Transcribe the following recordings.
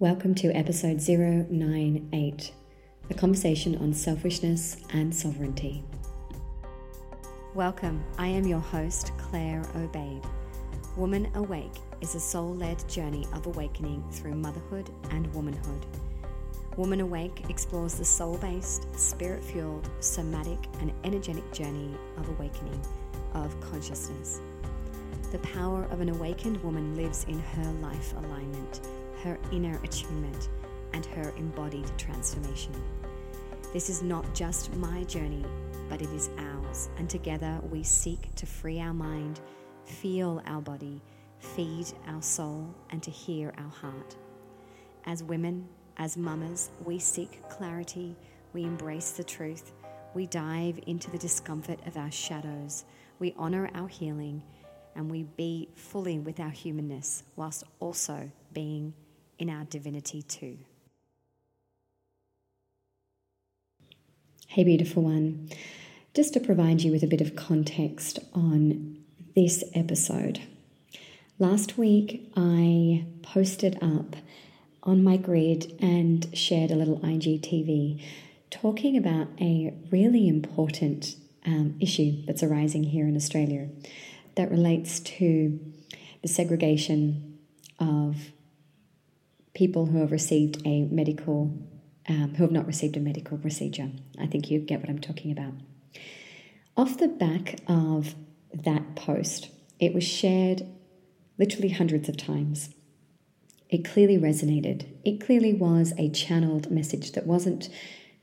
Welcome to episode 098, a conversation on selfishness and sovereignty. Welcome, I am your host, Claire Obeid. Woman Awake is a soul led journey of awakening through motherhood and womanhood. Woman Awake explores the soul based, spirit fueled, somatic, and energetic journey of awakening of consciousness. The power of an awakened woman lives in her life alignment her inner attunement, and her embodied transformation. This is not just my journey, but it is ours, and together we seek to free our mind, feel our body, feed our soul, and to hear our heart. As women, as mamas, we seek clarity, we embrace the truth, we dive into the discomfort of our shadows, we honor our healing, and we be fully with our humanness whilst also being in our divinity too. Hey, beautiful one. Just to provide you with a bit of context on this episode. Last week, I posted up on my grid and shared a little IGTV talking about a really important um, issue that's arising here in Australia that relates to the segregation of people who have received a medical, um, who have not received a medical procedure. I think you get what I'm talking about. Off the back of that post, it was shared literally hundreds of times. It clearly resonated. It clearly was a channeled message that wasn't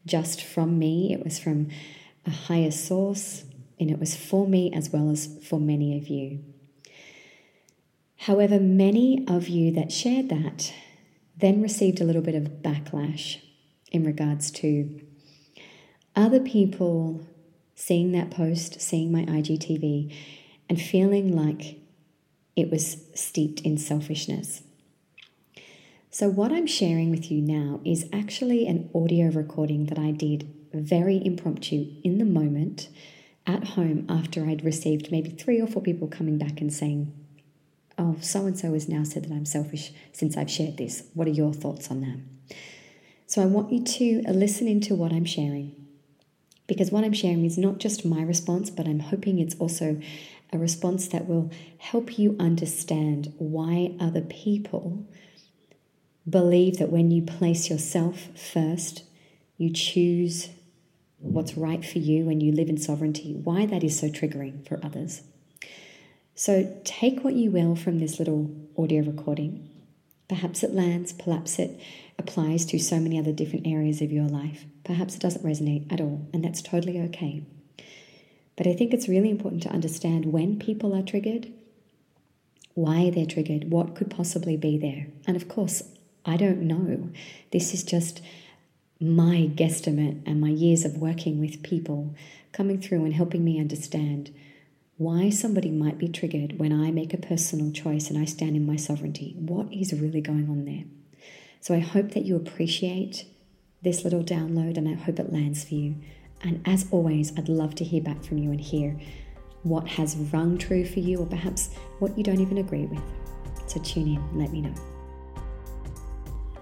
just from me, it was from a higher source, and it was for me as well as for many of you. However, many of you that shared that then received a little bit of backlash in regards to other people seeing that post, seeing my IGTV, and feeling like it was steeped in selfishness. So, what I'm sharing with you now is actually an audio recording that I did very impromptu in the moment at home after I'd received maybe three or four people coming back and saying, oh, so and so has now said that I'm selfish since I've shared this. What are your thoughts on that? So I want you to uh, listen into what I'm sharing because what I'm sharing is not just my response, but I'm hoping it's also a response that will help you understand why other people believe that when you place yourself first, you choose what's right for you and you live in sovereignty, why that is so triggering for others. So take what you will from this little audio recording. Perhaps it lands, perhaps it applies to so many other different areas of your life. Perhaps it doesn't resonate at all, and that's totally okay. But I think it's really important to understand when people are triggered, why they're triggered, what could possibly be there. And of course, I don't know. This is just my guesstimate and my years of working with people coming through and helping me understand why somebody might be triggered when I make a personal choice and I stand in my sovereignty. What is really going on there? So I hope that you appreciate this little download and I hope it lands for you. And as always, I'd love to hear back from you and hear what has rung true for you or perhaps what you don't even agree with. So tune in let me know.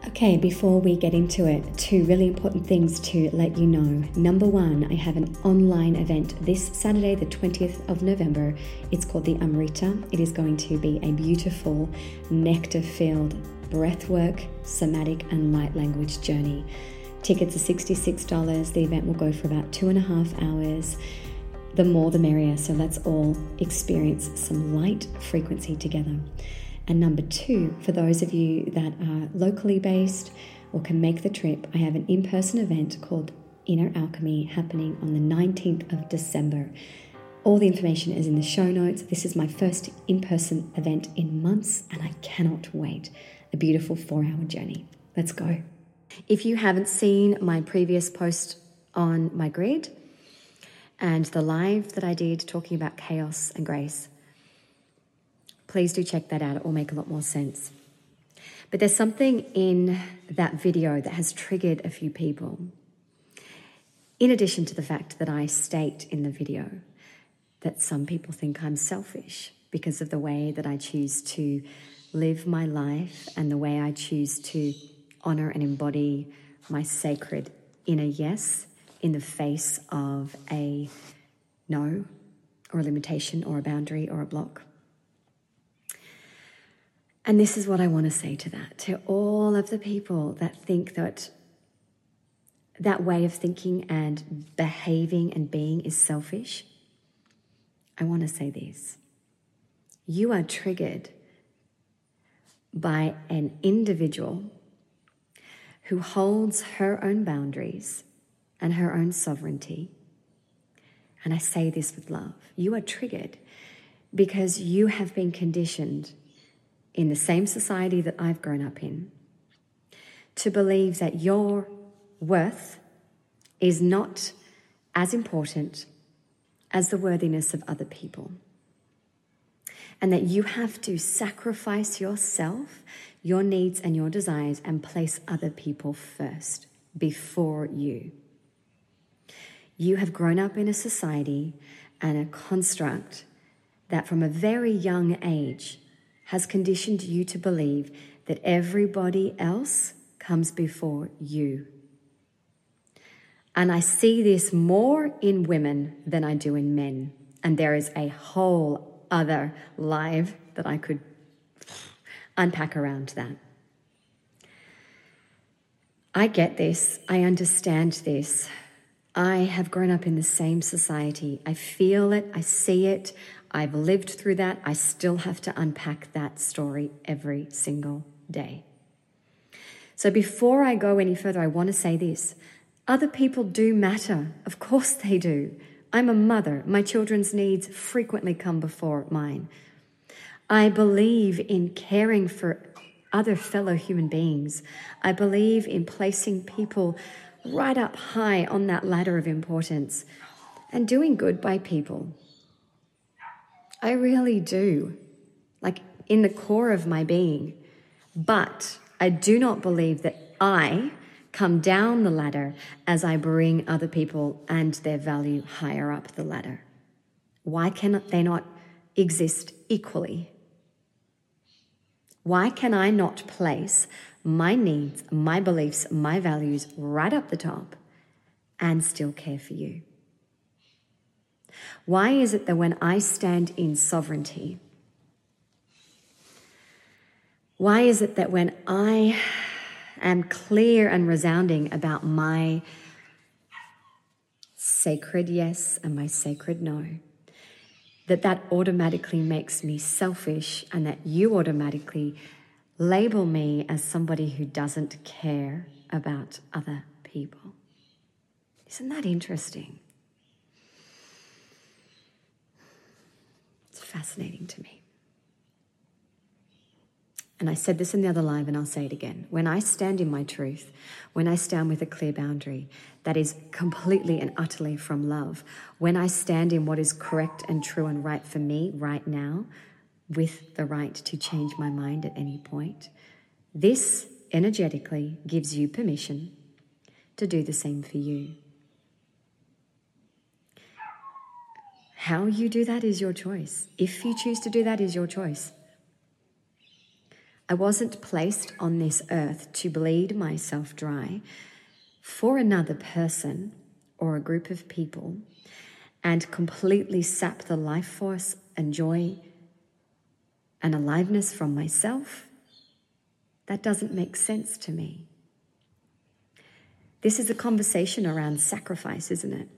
Okay, before we get into it, two really important things to let you know. Number one, I have an online event this Saturday, the 20th of November. It's called the Amrita. It is going to be a beautiful, nectar filled breathwork, somatic, and light language journey. Tickets are $66. The event will go for about two and a half hours. The more the merrier, so let's all experience some light frequency together. And number two, for those of you that are locally based or can make the trip, I have an in person event called Inner Alchemy happening on the 19th of December. All the information is in the show notes. This is my first in person event in months, and I cannot wait. A beautiful four hour journey. Let's go. If you haven't seen my previous post on my grid and the live that I did talking about chaos and grace, please do check that out. It will make a lot more sense. But there's something in that video that has triggered a few people. In addition to the fact that I state in the video that some people think I'm selfish because of the way that I choose to live my life and the way I choose to honor and embody my sacred inner yes in the face of a no or a limitation or a boundary or a block. And this is what I want to say to that, to all of the people that think that that way of thinking and behaving and being is selfish. I want to say this. You are triggered by an individual who holds her own boundaries and her own sovereignty. And I say this with love. You are triggered because you have been conditioned in the same society that I've grown up in to believe that your worth is not as important as the worthiness of other people. And that you have to sacrifice yourself, your needs, and your desires and place other people first before you. You have grown up in a society and a construct that from a very young age has conditioned you to believe that everybody else comes before you. And I see this more in women than I do in men. And there is a whole other live that I could unpack around that. I get this. I understand this. I have grown up in the same society. I feel it. I see it. I've lived through that. I still have to unpack that story every single day. So before I go any further, I want to say this other people do matter. Of course they do. I'm a mother. My children's needs frequently come before mine. I believe in caring for other fellow human beings. I believe in placing people right up high on that ladder of importance and doing good by people. I really do, like in the core of my being. But I do not believe that I come down the ladder as I bring other people and their value higher up the ladder? Why can they not exist equally? Why can I not place my needs, my beliefs, my values right up the top and still care for you? Why is it that when I stand in sovereignty, why is it that when I am clear and resounding about my sacred yes and my sacred no, that that automatically makes me selfish and that you automatically label me as somebody who doesn't care about other people. Isn't that interesting? It's fascinating to me. And I said this in the other live, and I'll say it again. When I stand in my truth, when I stand with a clear boundary that is completely and utterly from love, when I stand in what is correct and true and right for me right now, with the right to change my mind at any point, this energetically gives you permission to do the same for you. How you do that is your choice. If you choose to do that, is your choice. I wasn't placed on this earth to bleed myself dry for another person or a group of people and completely sap the life force and joy and aliveness from myself. That doesn't make sense to me. This is a conversation around sacrifice, isn't it?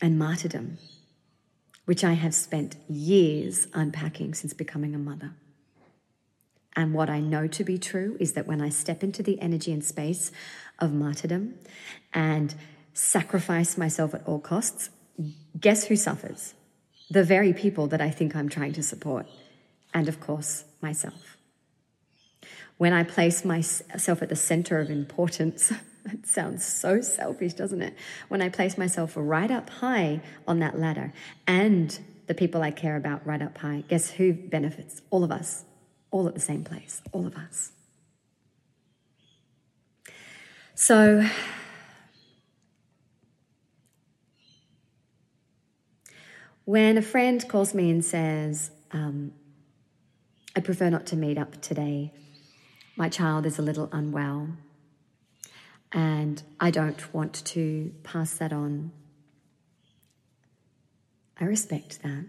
And martyrdom, which I have spent years unpacking since becoming a mother. And what I know to be true is that when I step into the energy and space of martyrdom and sacrifice myself at all costs, guess who suffers? The very people that I think I'm trying to support. And of course, myself. When I place myself at the center of importance, it sounds so selfish, doesn't it? When I place myself right up high on that ladder and the people I care about right up high, guess who benefits? All of us all at the same place, all of us. So, when a friend calls me and says, um, I prefer not to meet up today, my child is a little unwell, And I don't want to pass that on. I respect that.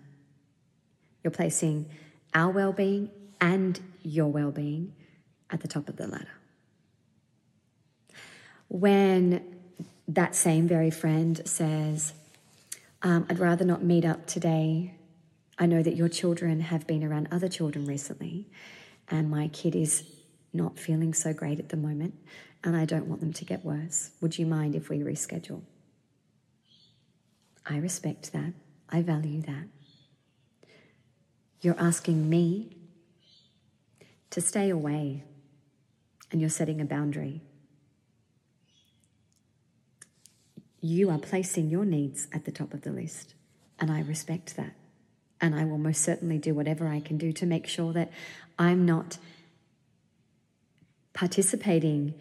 You're placing our well being and your well being at the top of the ladder. When that same very friend says, um, I'd rather not meet up today. I know that your children have been around other children recently, and my kid is not feeling so great at the moment, and I don't want them to get worse. Would you mind if we reschedule? I respect that. I value that. You're asking me to stay away, and you're setting a boundary. You are placing your needs at the top of the list, and I respect that. And I will most certainly do whatever I can do to make sure that I'm not participating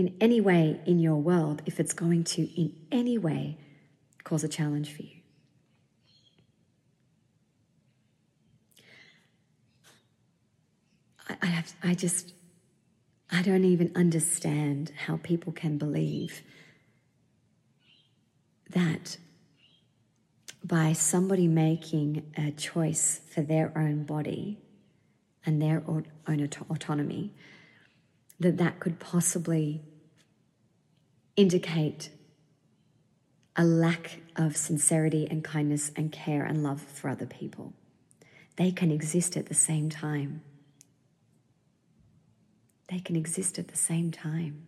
in any way in your world if it's going to, in any way, cause a challenge for you. I, have, I just, I don't even understand how people can believe that by somebody making a choice for their own body and their own autonomy, that that could possibly indicate a lack of sincerity and kindness and care and love for other people. They can exist at the same time. They can exist at the same time.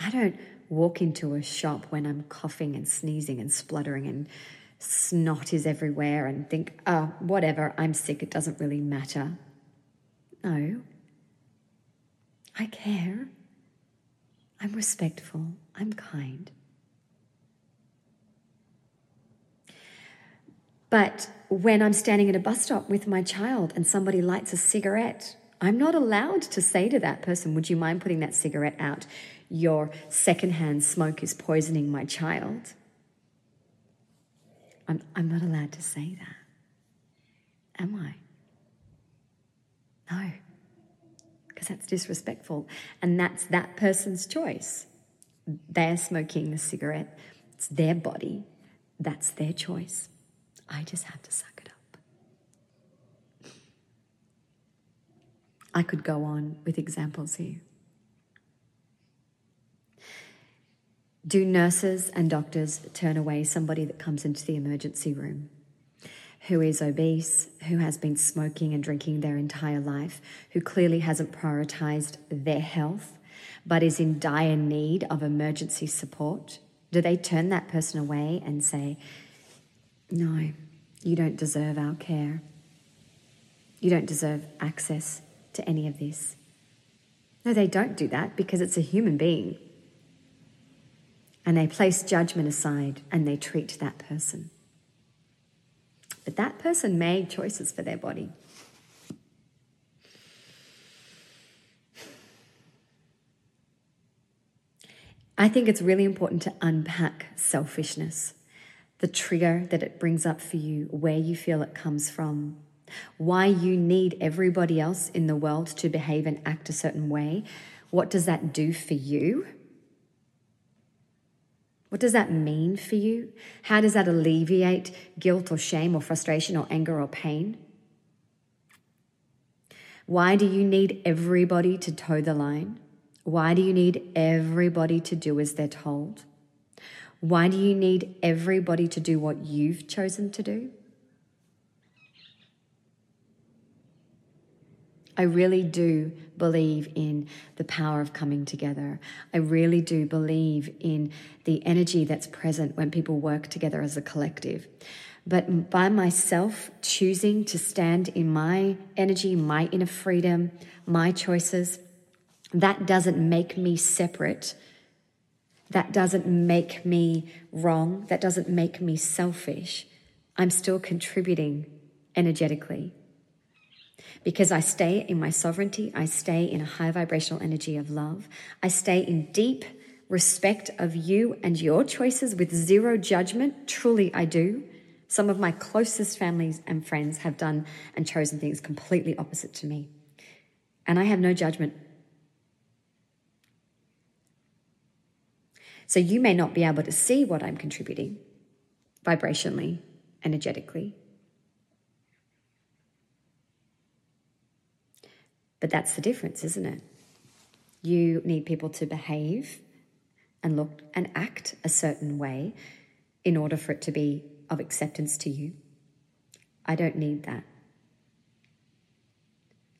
I don't walk into a shop when I'm coughing and sneezing and spluttering and snot is everywhere and think, oh, whatever, I'm sick, it doesn't really matter. No. I care. I'm respectful. I'm kind. But when I'm standing at a bus stop with my child and somebody lights a cigarette, I'm not allowed to say to that person, Would you mind putting that cigarette out? your secondhand smoke is poisoning my child. I'm, I'm not allowed to say that. Am I? No, because that's disrespectful. And that's that person's choice. They're smoking the cigarette, it's their body, that's their choice. I just have to suck it up. I could go on with examples here. Do nurses and doctors turn away somebody that comes into the emergency room who is obese, who has been smoking and drinking their entire life, who clearly hasn't prioritized their health, but is in dire need of emergency support? Do they turn that person away and say, No, you don't deserve our care? You don't deserve access to any of this? No, they don't do that because it's a human being and they place judgment aside and they treat that person. But that person made choices for their body. I think it's really important to unpack selfishness, the trigger that it brings up for you, where you feel it comes from, why you need everybody else in the world to behave and act a certain way. What does that do for you? What does that mean for you? How does that alleviate guilt or shame or frustration or anger or pain? Why do you need everybody to toe the line? Why do you need everybody to do as they're told? Why do you need everybody to do what you've chosen to do? I really do believe in the power of coming together. I really do believe in the energy that's present when people work together as a collective. But by myself choosing to stand in my energy, my inner freedom, my choices, that doesn't make me separate. That doesn't make me wrong. That doesn't make me selfish. I'm still contributing energetically because I stay in my sovereignty, I stay in a high vibrational energy of love, I stay in deep respect of you and your choices with zero judgment. Truly, I do. Some of my closest families and friends have done and chosen things completely opposite to me. And I have no judgment. So you may not be able to see what I'm contributing vibrationally, energetically. But that's the difference, isn't it? You need people to behave and look and act a certain way in order for it to be of acceptance to you. I don't need that.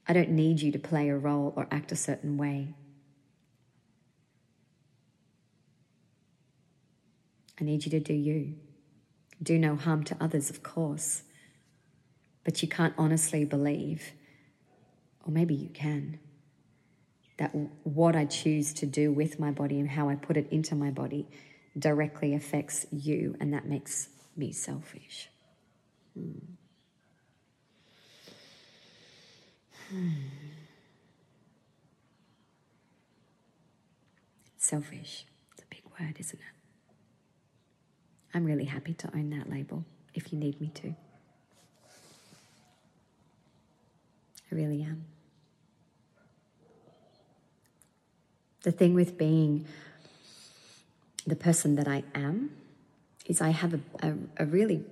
I don't need you to play a role or act a certain way. I need you to do you. Do no harm to others, of course. But you can't honestly believe, or maybe you can, that what I choose to do with my body and how I put it into my body directly affects you, and that makes me selfish. Hmm. Hmm. Selfish. It's a big word, isn't it? I'm really happy to own that label if you need me to. I really am. The thing with being the person that I am is I have a, a, a, really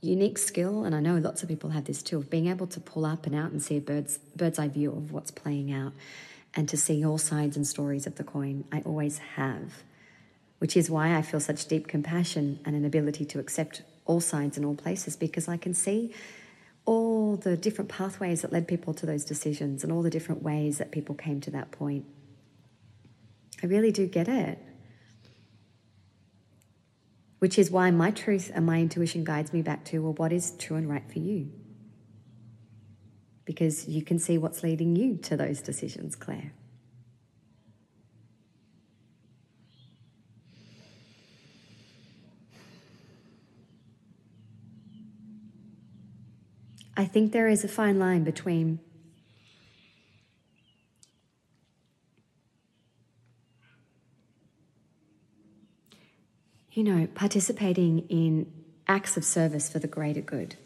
unique skill, and I know lots of people have this too, of being able to pull up and out and see a bird's, bird's eye view of what's playing out and to see all sides and stories of the coin. I always have which is why I feel such deep compassion and an ability to accept all sides and all places because I can see all the different pathways that led people to those decisions and all the different ways that people came to that point. I really do get it. Which is why my truth and my intuition guides me back to well, what is true and right for you? Because you can see what's leading you to those decisions, Claire. I think there is a fine line between you know, participating in acts of service for the greater good.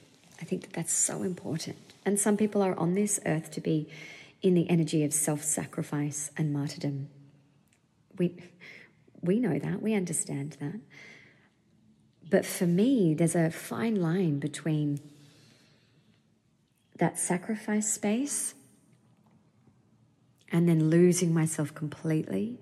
I think that that's so important. And some people are on this earth to be in the energy of self sacrifice and martyrdom. We, we know that, we understand that. But for me, there's a fine line between that sacrifice space and then losing myself completely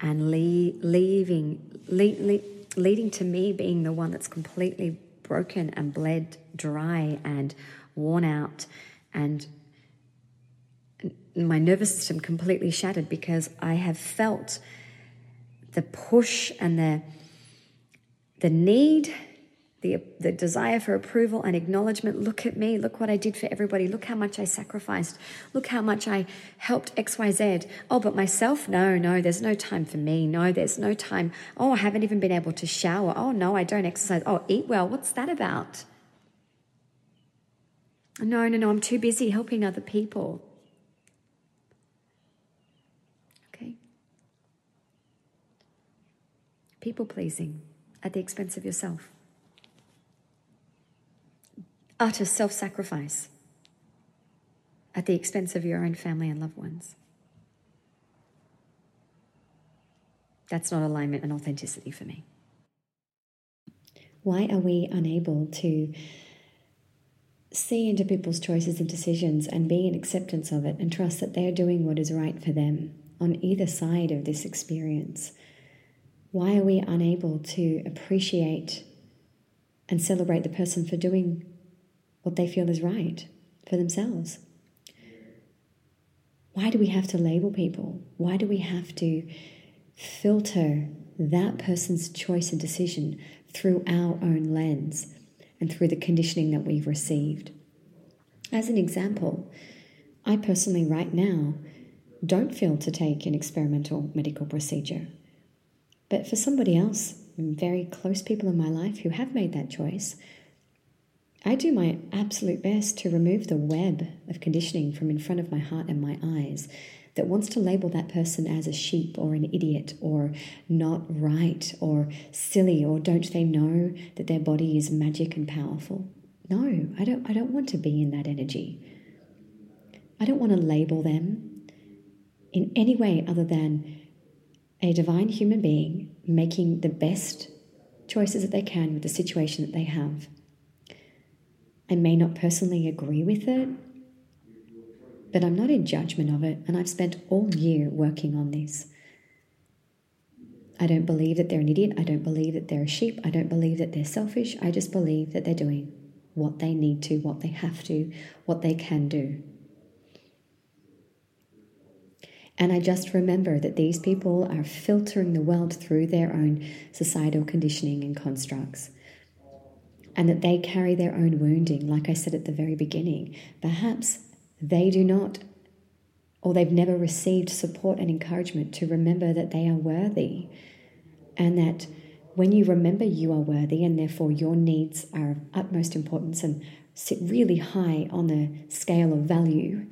and le- leaving, le- le- leading to me being the one that's completely broken and bled dry and worn out and my nervous system completely shattered because I have felt the push and the the need the, the desire for approval and acknowledgement. Look at me. Look what I did for everybody. Look how much I sacrificed. Look how much I helped XYZ. Oh, but myself? No, no, there's no time for me. No, there's no time. Oh, I haven't even been able to shower. Oh, no, I don't exercise. Oh, eat well. What's that about? No, no, no, I'm too busy helping other people. Okay? People pleasing at the expense of yourself utter self sacrifice at the expense of your own family and loved ones. That's not alignment and authenticity for me. Why are we unable to see into people's choices and decisions and be in acceptance of it and trust that they're doing what is right for them on either side of this experience? Why are we unable to appreciate and celebrate the person for doing what they feel is right for themselves. Why do we have to label people? Why do we have to filter that person's choice and decision through our own lens and through the conditioning that we've received? As an example, I personally, right now, don't feel to take an experimental medical procedure. But for somebody else, very close people in my life who have made that choice, I do my absolute best to remove the web of conditioning from in front of my heart and my eyes that wants to label that person as a sheep or an idiot or not right or silly or don't they know that their body is magic and powerful. No, I don't I don't want to be in that energy. I don't want to label them in any way other than a divine human being making the best choices that they can with the situation that they have. I may not personally agree with it, but I'm not in judgment of it, and I've spent all year working on this. I don't believe that they're an idiot. I don't believe that they're a sheep. I don't believe that they're selfish. I just believe that they're doing what they need to, what they have to, what they can do. And I just remember that these people are filtering the world through their own societal conditioning and constructs. And that they carry their own wounding, like I said at the very beginning. Perhaps they do not, or they've never received support and encouragement to remember that they are worthy. And that when you remember you are worthy and therefore your needs are of utmost importance and sit really high on the scale of value,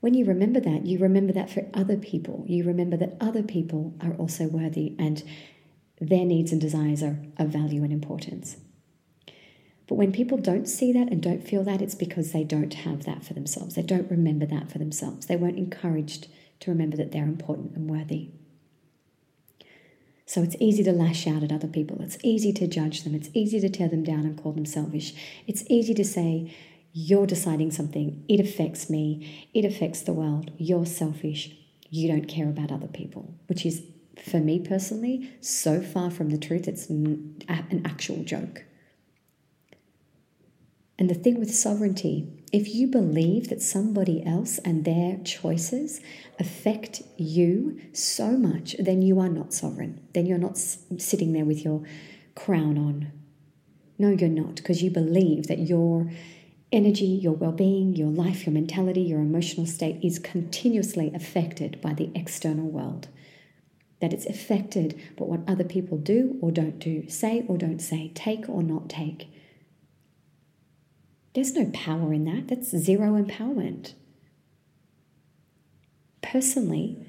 when you remember that, you remember that for other people. You remember that other people are also worthy and their needs and desires are of value and importance. But when people don't see that and don't feel that, it's because they don't have that for themselves. They don't remember that for themselves. They weren't encouraged to remember that they're important and worthy. So it's easy to lash out at other people. It's easy to judge them. It's easy to tear them down and call them selfish. It's easy to say, you're deciding something, it affects me, it affects the world, you're selfish, you don't care about other people, which is, for me personally, so far from the truth, it's an actual joke. And the thing with sovereignty, if you believe that somebody else and their choices affect you so much, then you are not sovereign. Then you're not sitting there with your crown on. No, you're not, because you believe that you're energy, your well being, your life, your mentality, your emotional state is continuously affected by the external world. That it's affected by what other people do or don't do, say or don't say, take or not take. There's no power in that. That's zero empowerment. Personally,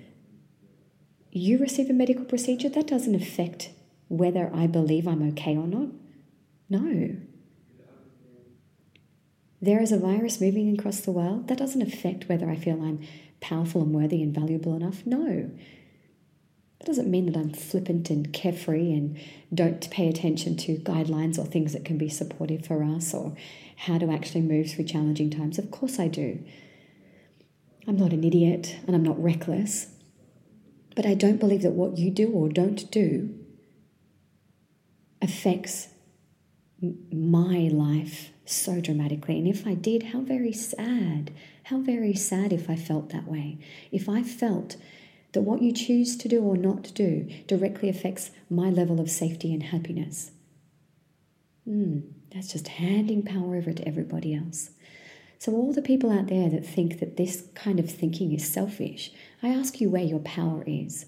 you receive a medical procedure, that doesn't affect whether I believe I'm okay or not. No, there is a virus moving across the world, that doesn't affect whether I feel I'm powerful and worthy and valuable enough. No. That doesn't mean that I'm flippant and carefree and don't pay attention to guidelines or things that can be supportive for us or how to actually move through challenging times. Of course, I do. I'm not an idiot and I'm not reckless. But I don't believe that what you do or don't do affects my life so dramatically. And if I did, how very sad. How very sad if I felt that way. If I felt that what you choose to do or not do directly affects my level of safety and happiness. Hmm, that's just handing power over to everybody else. So, all the people out there that think that this kind of thinking is selfish, I ask you where your power is.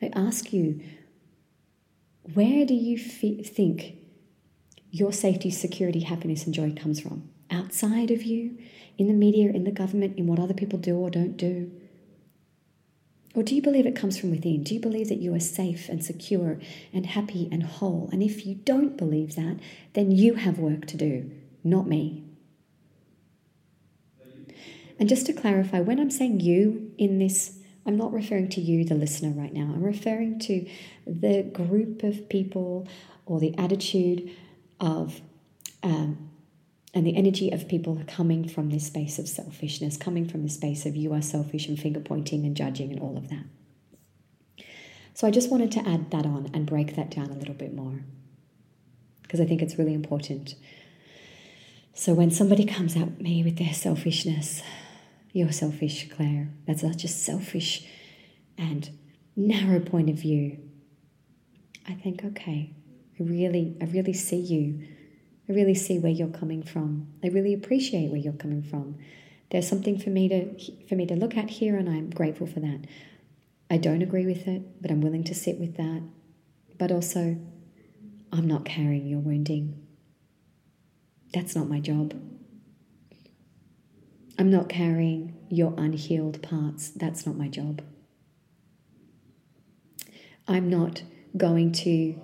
I ask you, where do you think your safety, security, happiness, and joy comes from? Outside of you, in the media, in the government, in what other people do or don't do? Or do you believe it comes from within? Do you believe that you are safe and secure and happy and whole? And if you don't believe that, then you have work to do, not me. And just to clarify, when I'm saying you in this, I'm not referring to you, the listener, right now. I'm referring to the group of people or the attitude of um, and the energy of people coming from this space of selfishness, coming from this space of you are selfish and finger pointing and judging and all of that. So I just wanted to add that on and break that down a little bit more because I think it's really important. So when somebody comes at me with their selfishness, you're selfish, Claire. That's such a selfish and narrow point of view. I think, okay, I really, I really see you. I really see where you're coming from. I really appreciate where you're coming from. There's something for me to for me to look at here, and I'm grateful for that. I don't agree with it, but I'm willing to sit with that. But also, I'm not carrying your wounding. That's not my job. I'm not carrying your unhealed parts. That's not my job. I'm not going to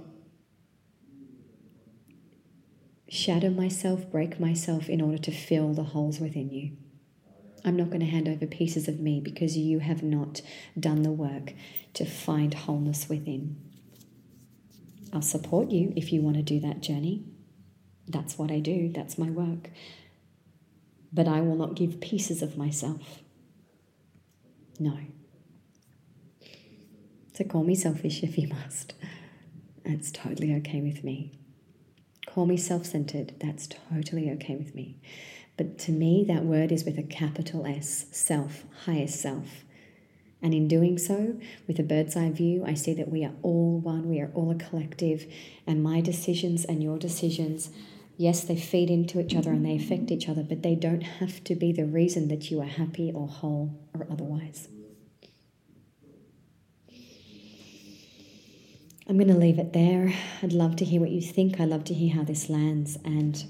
shatter myself, break myself in order to fill the holes within you. I'm not going to hand over pieces of me because you have not done the work to find wholeness within. I'll support you if you want to do that journey. That's what I do, that's my work. But I will not give pieces of myself. No. So call me selfish if you must. It's totally okay with me. Call me self centered. That's totally okay with me. But to me, that word is with a capital S self, highest self. And in doing so, with a bird's eye view, I see that we are all one, we are all a collective, and my decisions and your decisions, yes, they feed into each other and they affect each other, but they don't have to be the reason that you are happy or whole or otherwise. I'm going to leave it there. I'd love to hear what you think. I'd love to hear how this lands and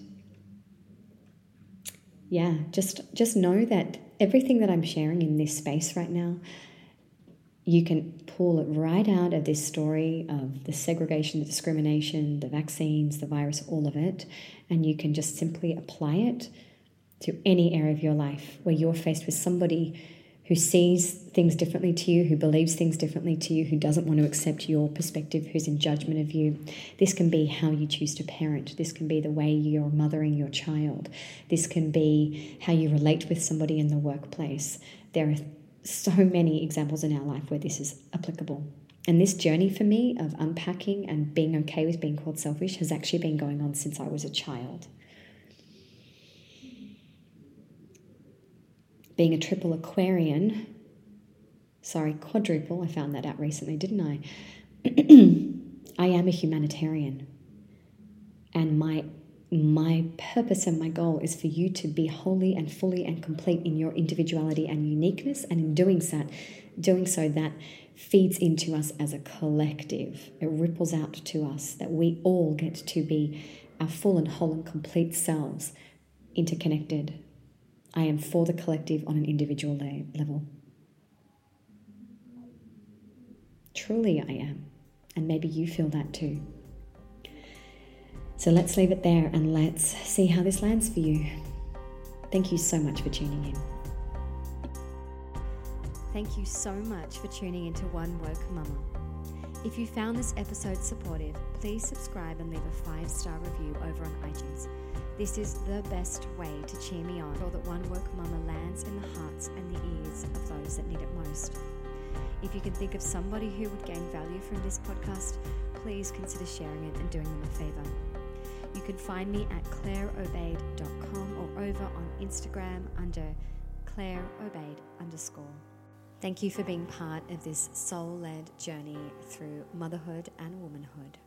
yeah, just just know that everything that I'm sharing in this space right now, you can pull it right out of this story of the segregation, the discrimination, the vaccines, the virus, all of it, and you can just simply apply it to any area of your life where you're faced with somebody who sees things differently to you, who believes things differently to you, who doesn't want to accept your perspective, who's in judgment of you. This can be how you choose to parent. This can be the way you're mothering your child. This can be how you relate with somebody in the workplace. There are so many examples in our life where this is applicable. And this journey for me of unpacking and being okay with being called selfish has actually been going on since I was a child. Being a triple Aquarian, sorry, quadruple, I found that out recently, didn't I? I am a humanitarian. And my my purpose and my goal is for you to be wholly and fully and complete in your individuality and uniqueness and in doing so doing so that feeds into us as a collective it ripples out to us that we all get to be our full and whole and complete selves interconnected I am for the collective on an individual level. Truly, I am. And maybe you feel that too. So let's leave it there and let's see how this lands for you. Thank you so much for tuning in. Thank you so much for tuning into One Woke Mama. If you found this episode supportive, please subscribe and leave a five star review over on iTunes. This is the best way to cheer me on, so that One Work Mama lands in the hearts and the ears of those that need it most. If you can think of somebody who would gain value from this podcast, please consider sharing it and doing them a favor. You can find me at claireobeid.com or over on Instagram under claireobaid underscore. Thank you for being part of this soul led journey through motherhood and womanhood.